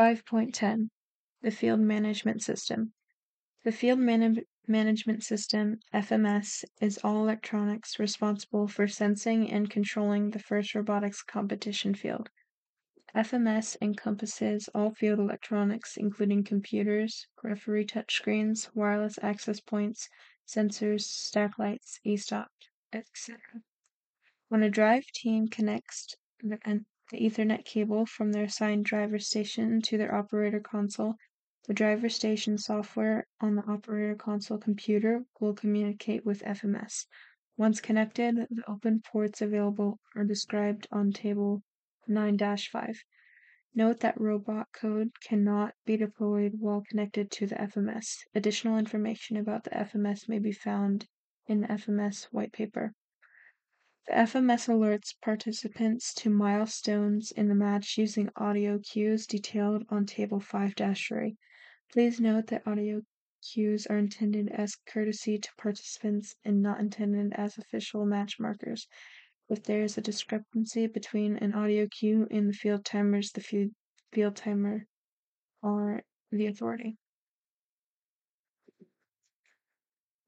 5.10 The Field Management System. The Field Man- Management System, FMS, is all electronics responsible for sensing and controlling the first robotics competition field. FMS encompasses all field electronics, including computers, referee touchscreens, wireless access points, sensors, stack lights, e-stop, etc. When a drive team connects the, the Ethernet cable from their assigned driver station to their operator console, the driver station software on the operator console computer will communicate with FMS. Once connected, the open ports available are described on table 9-5. Note that robot code cannot be deployed while connected to the FMS. Additional information about the FMS may be found in the FMS white paper. The FMS alerts participants to milestones in the match using audio cues detailed on Table 5 3. Please note that audio cues are intended as courtesy to participants and not intended as official match markers. If there is a discrepancy between an audio cue and the field timers, the field timer are the authority.